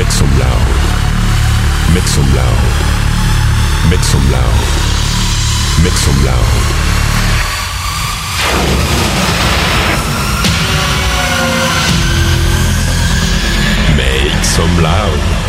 Make some loud. Make some loud. Make some loud. Make some loud. Make some loud.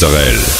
Mozzarella.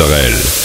Sorel.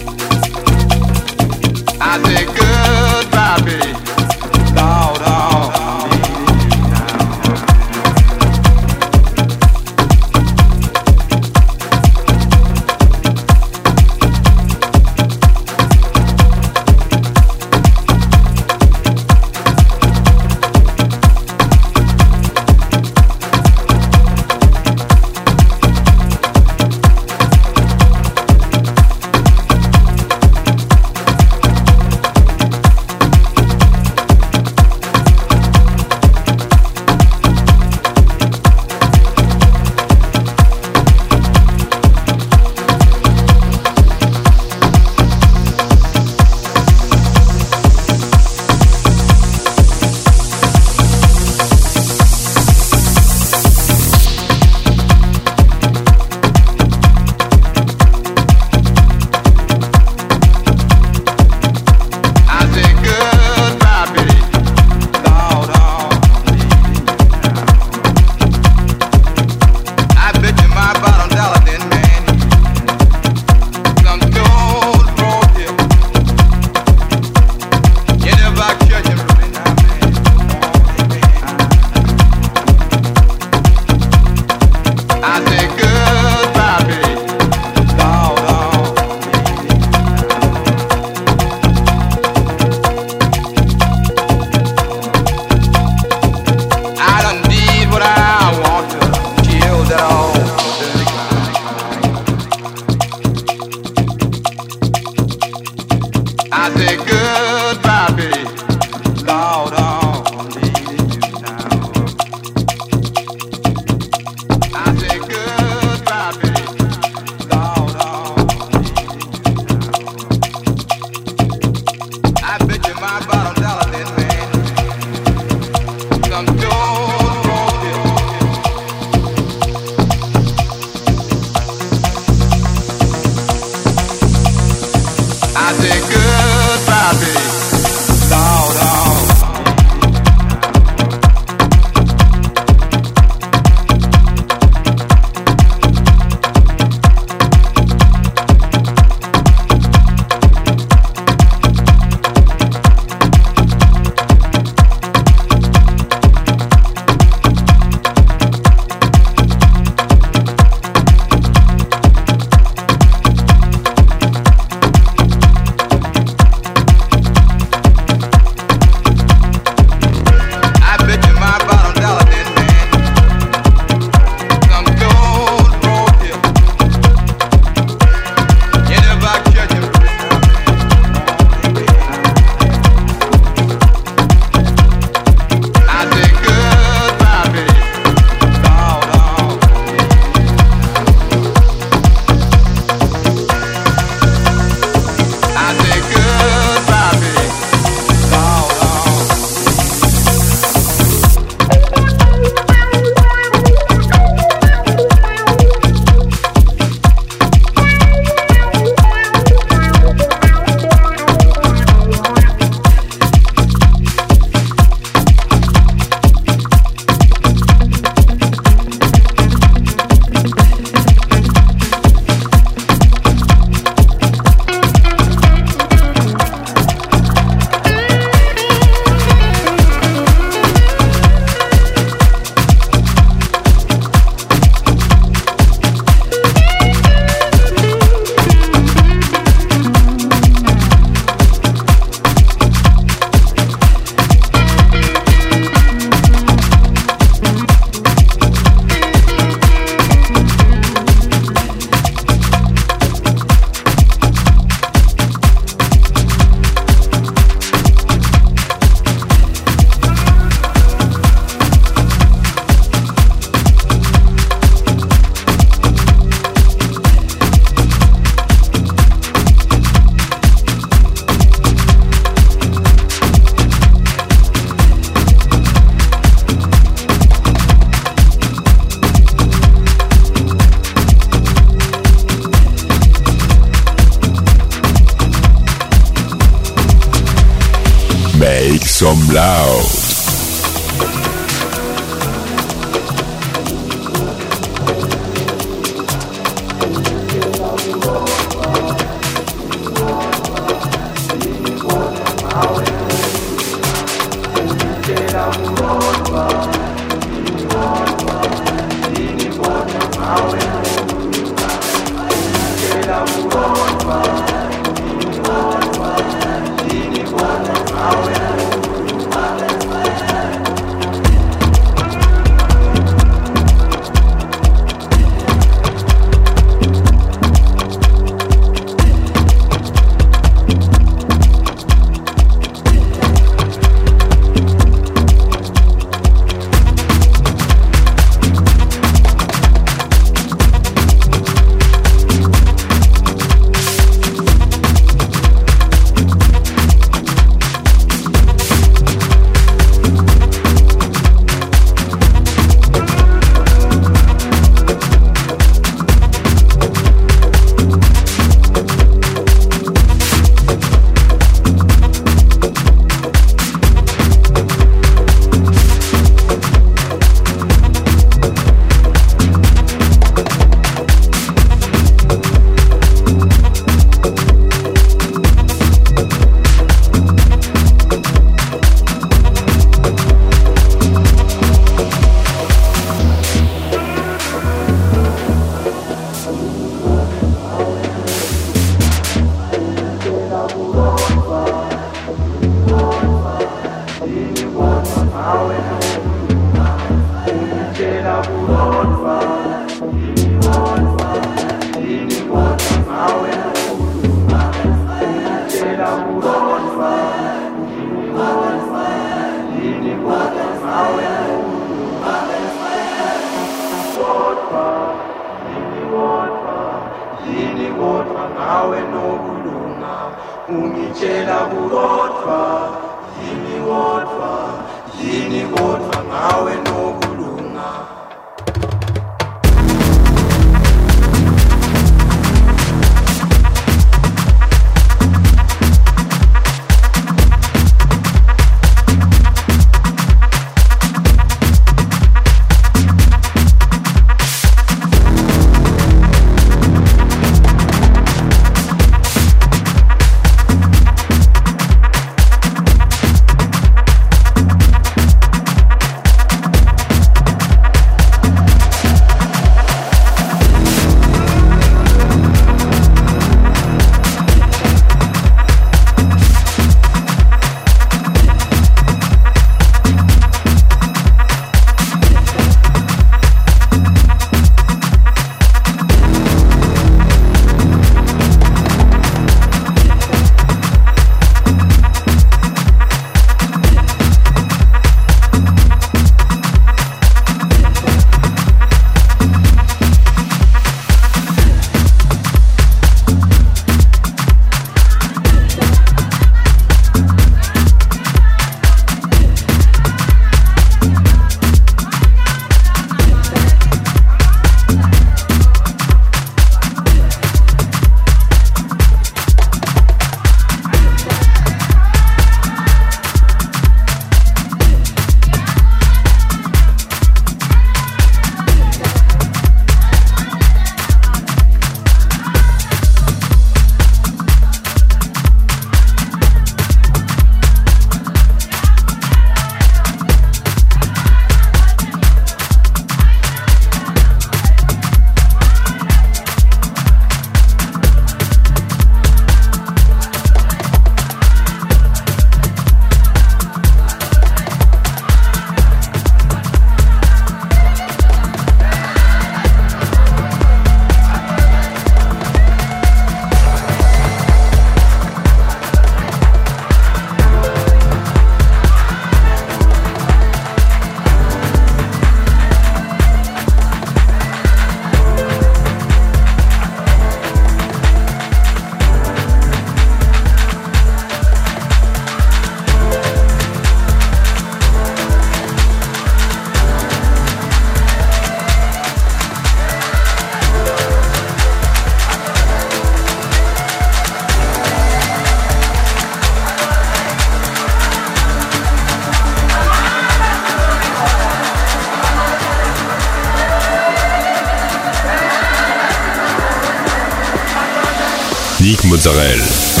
Mozzarella.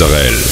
Nick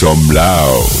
some loud.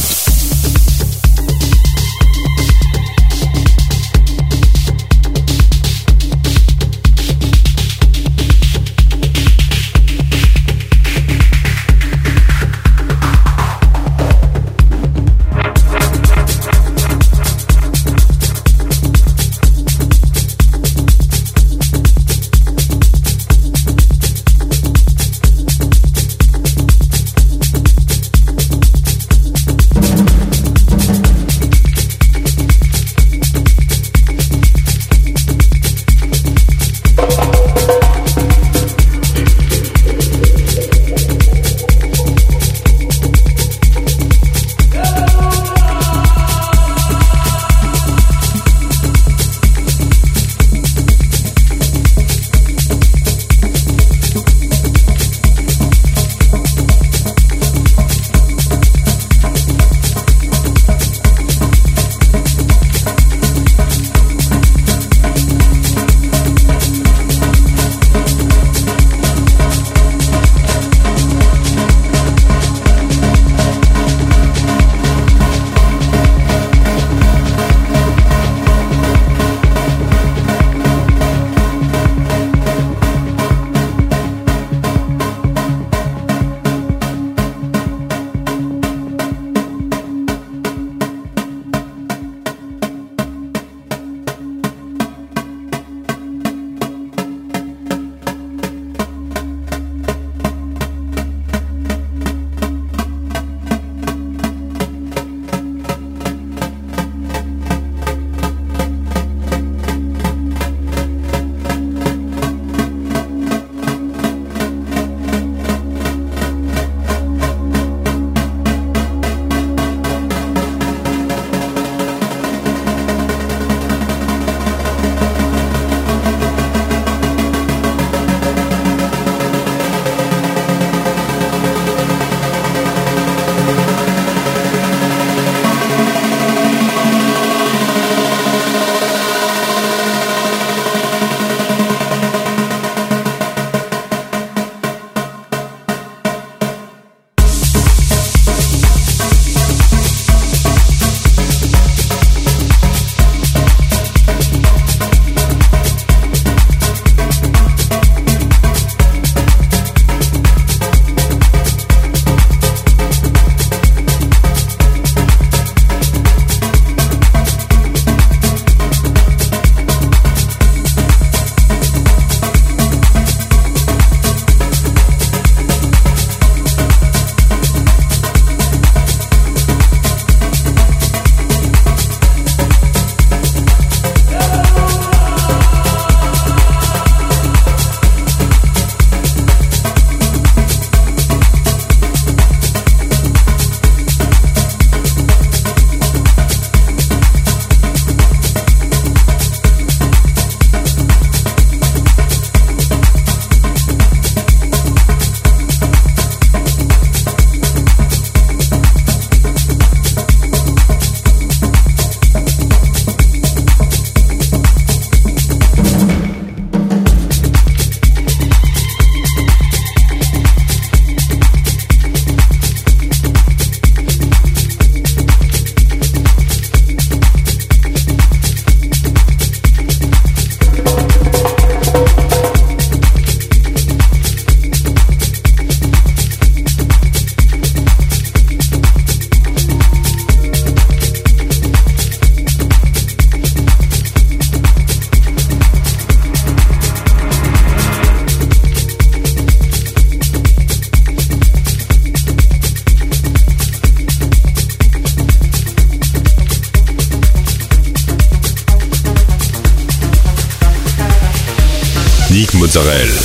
Sorel.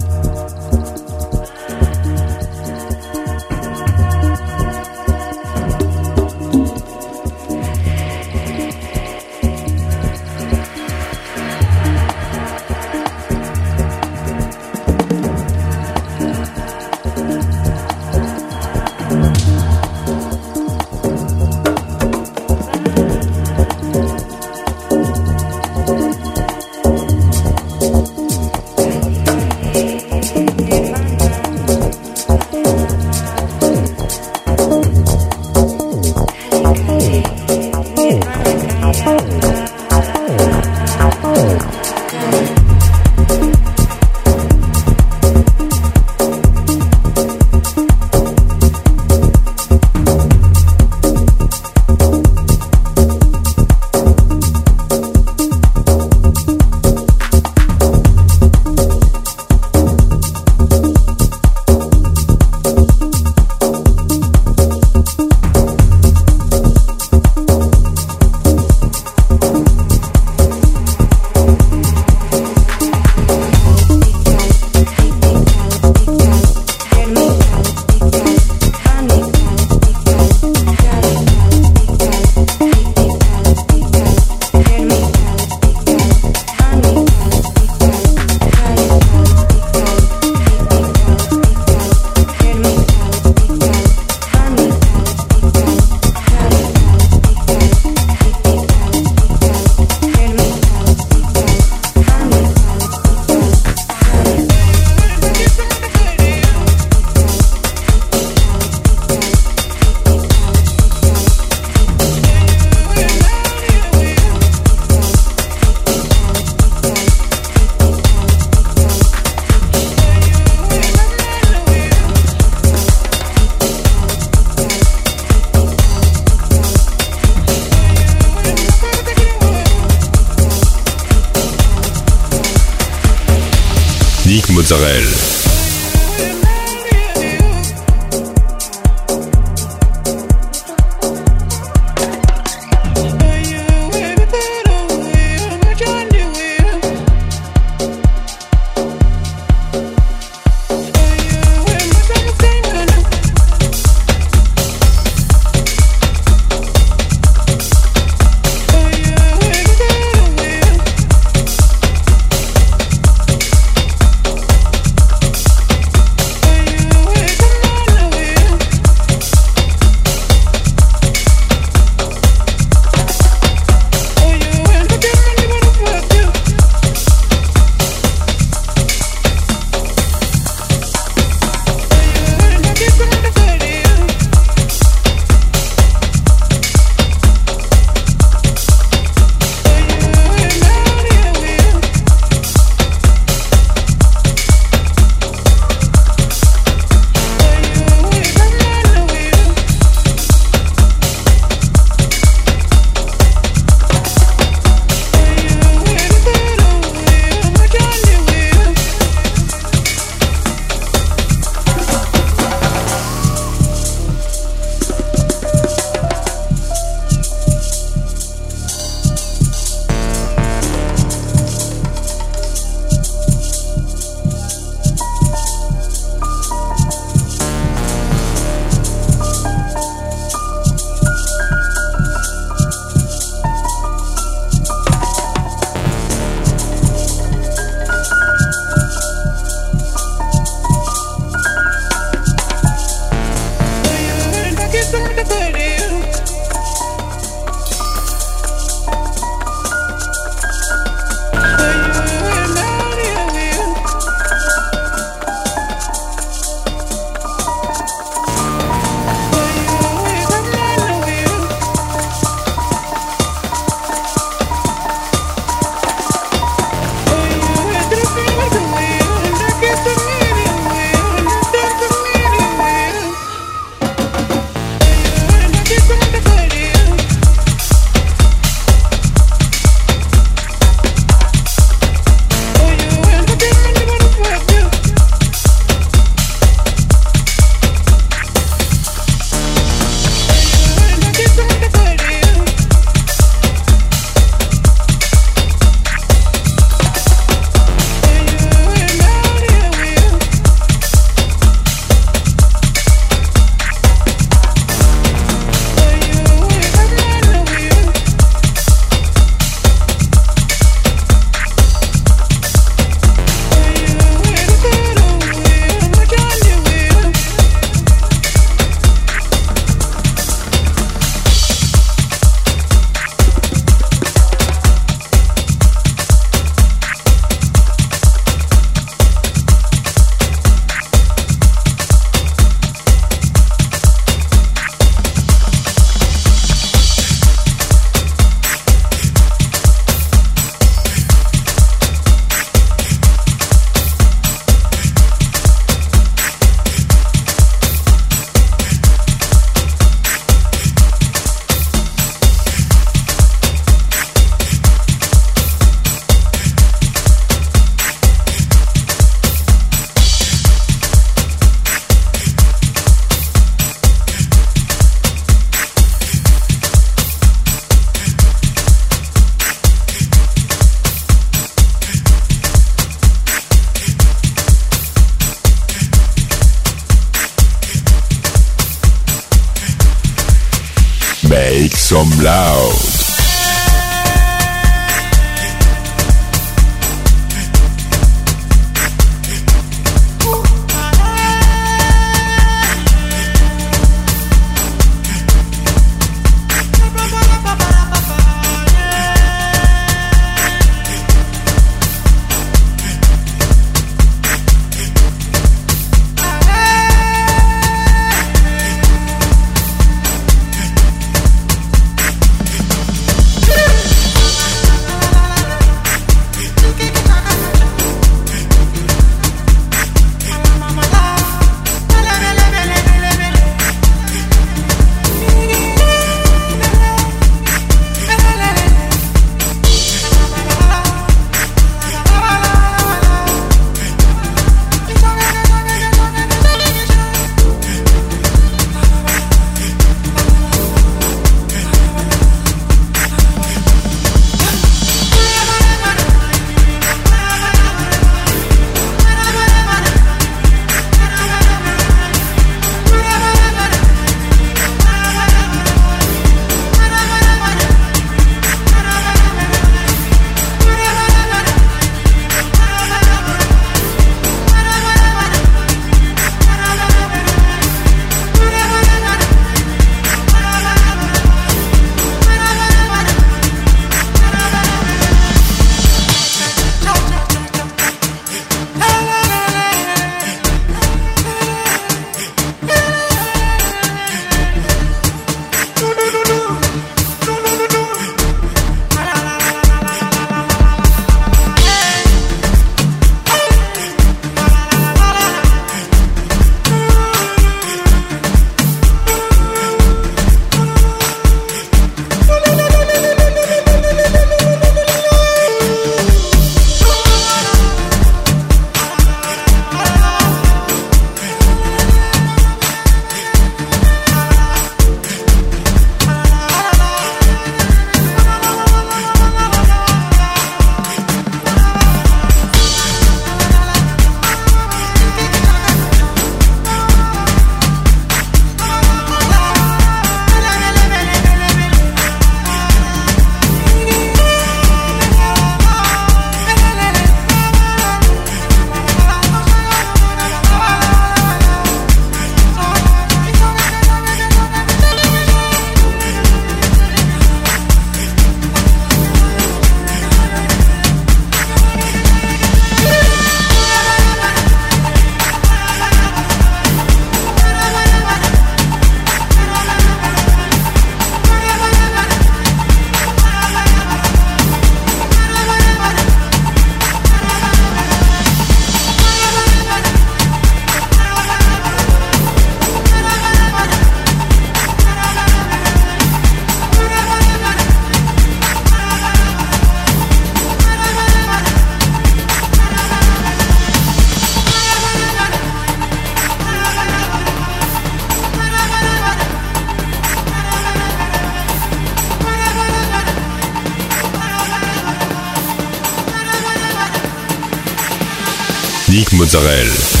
Mozzarella.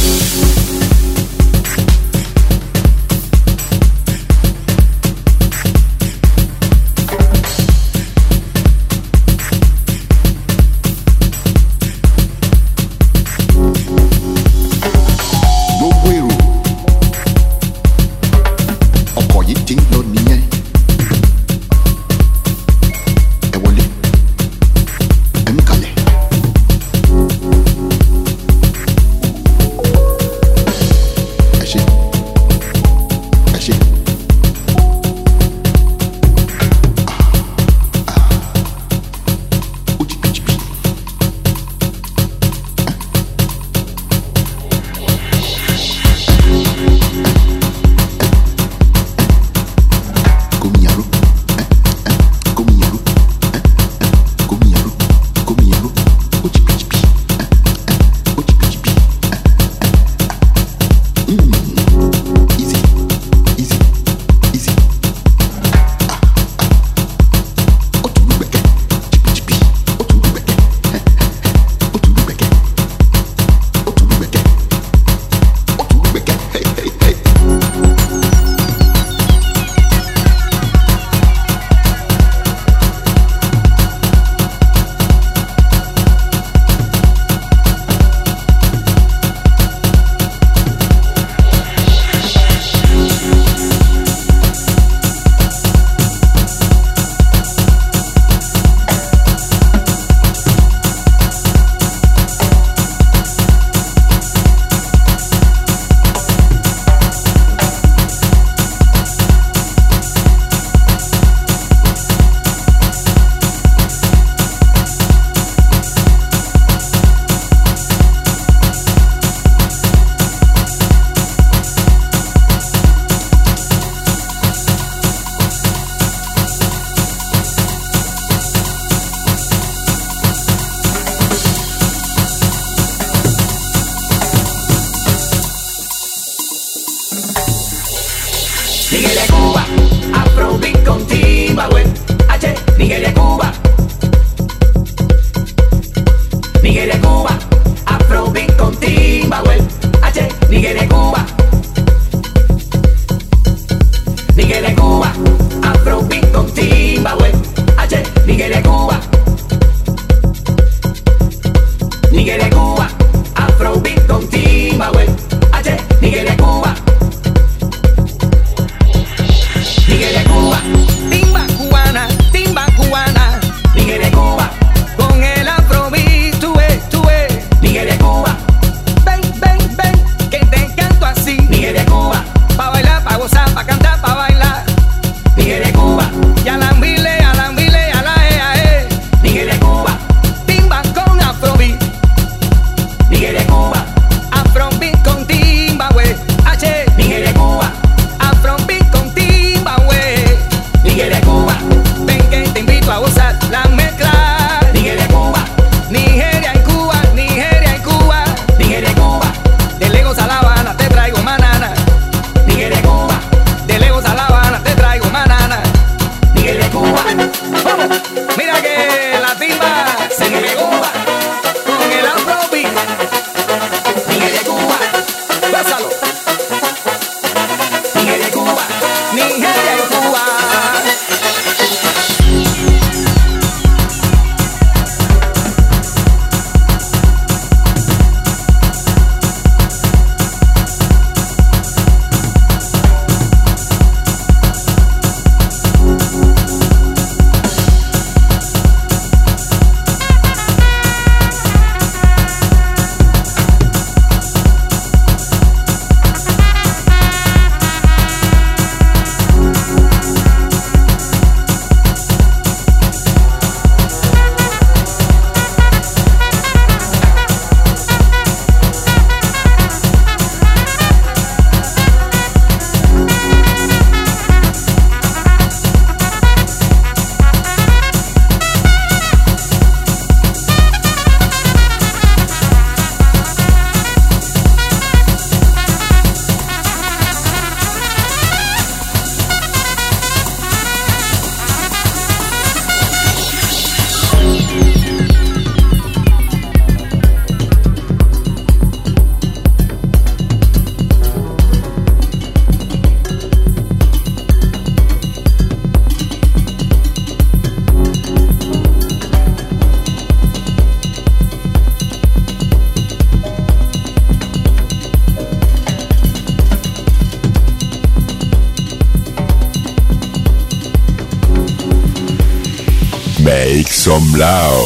Blau.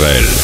Israel.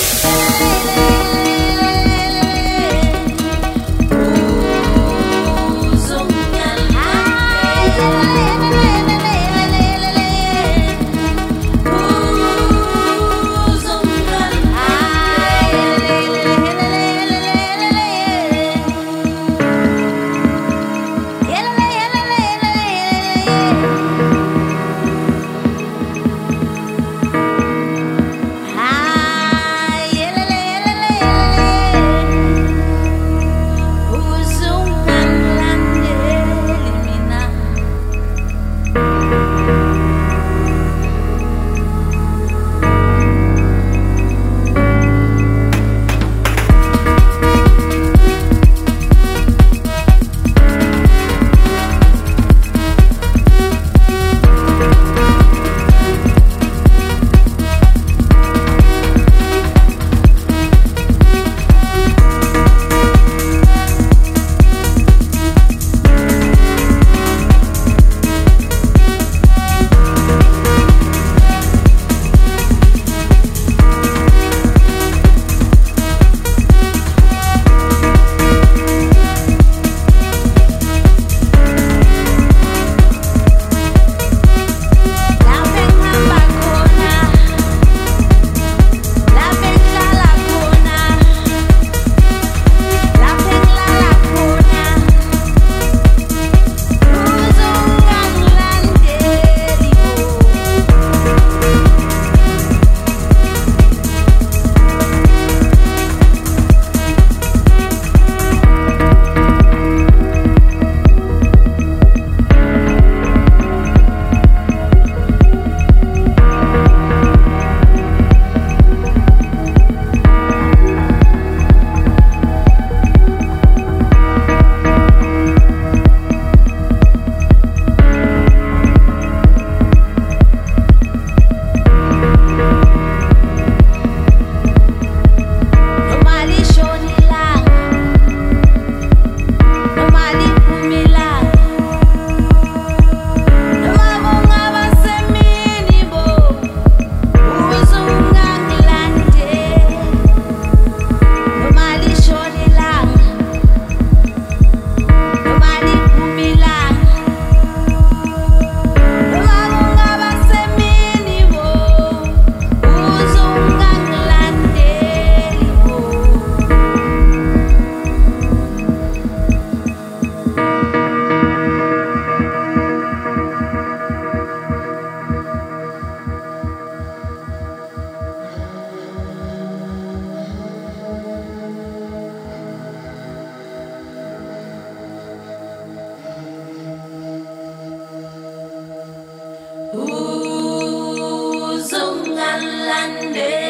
standing.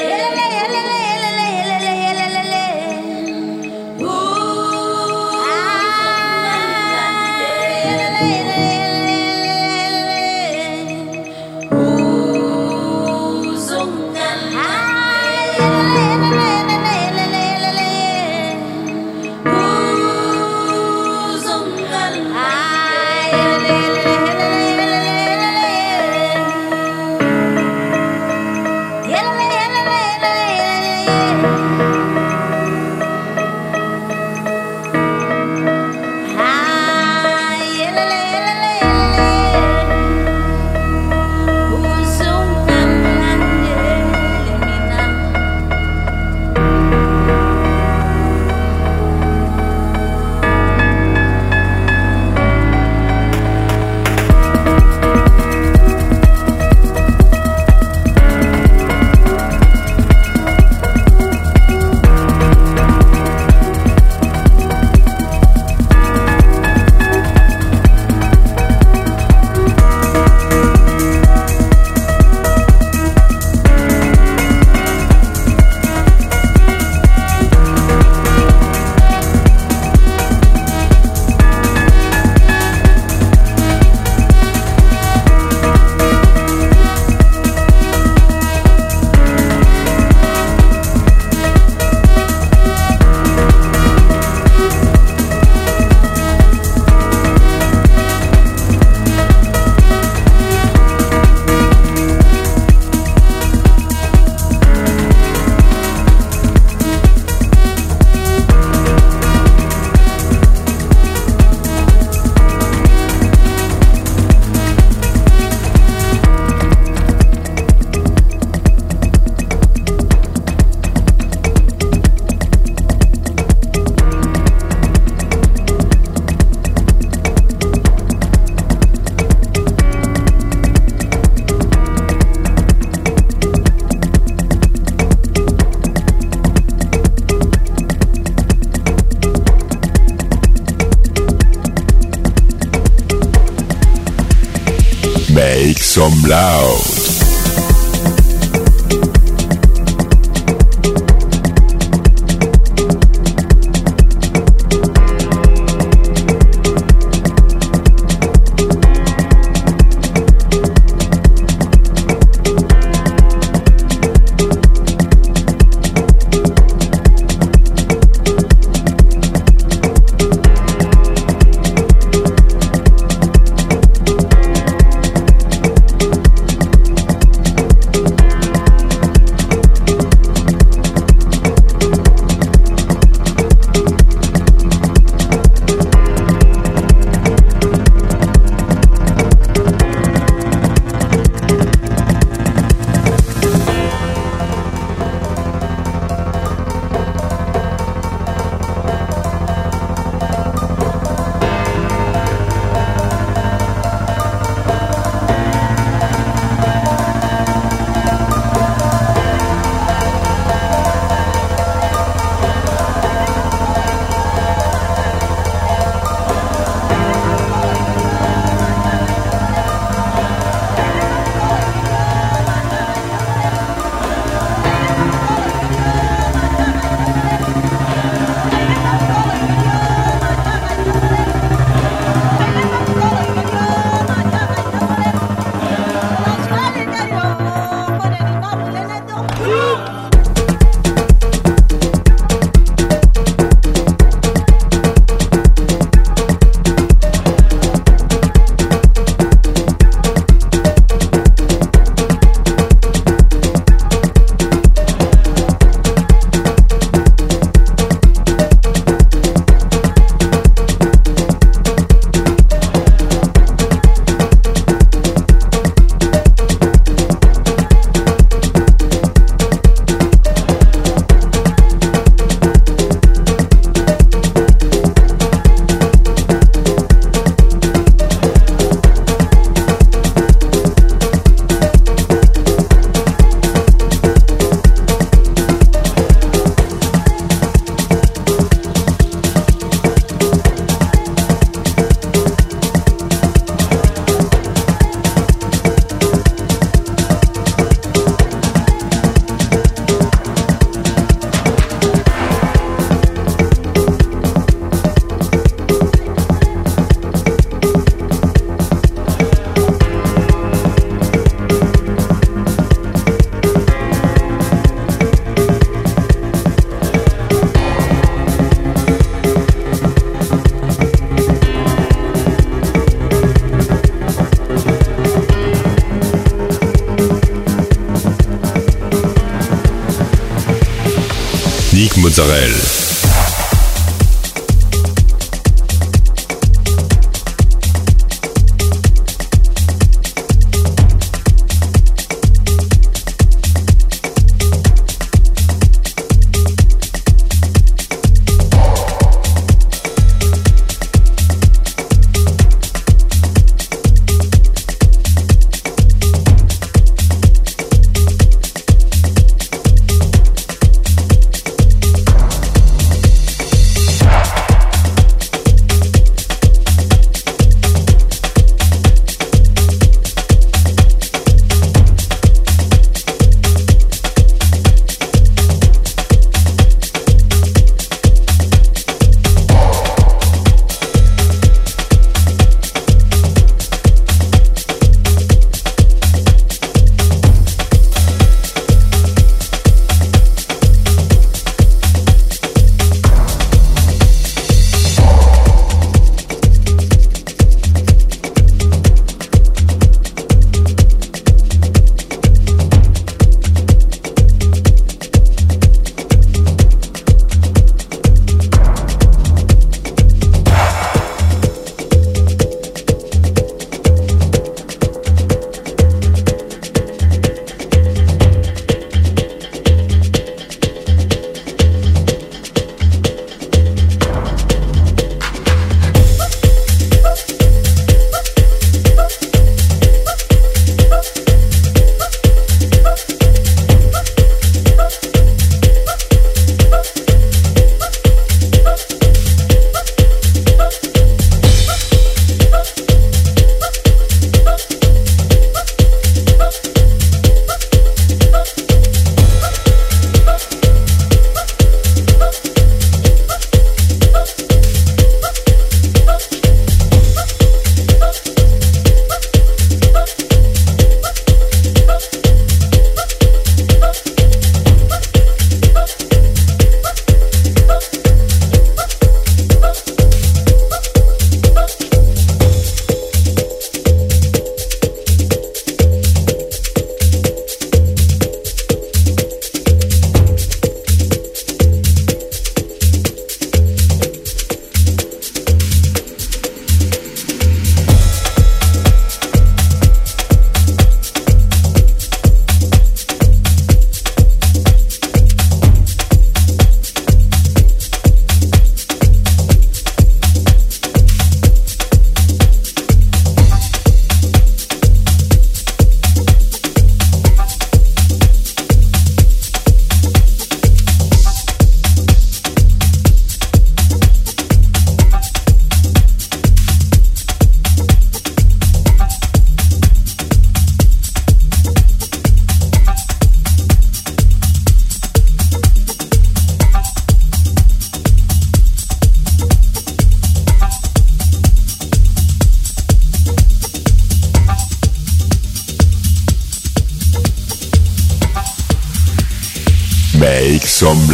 Blau. Israel.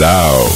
Loud.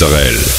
Israel.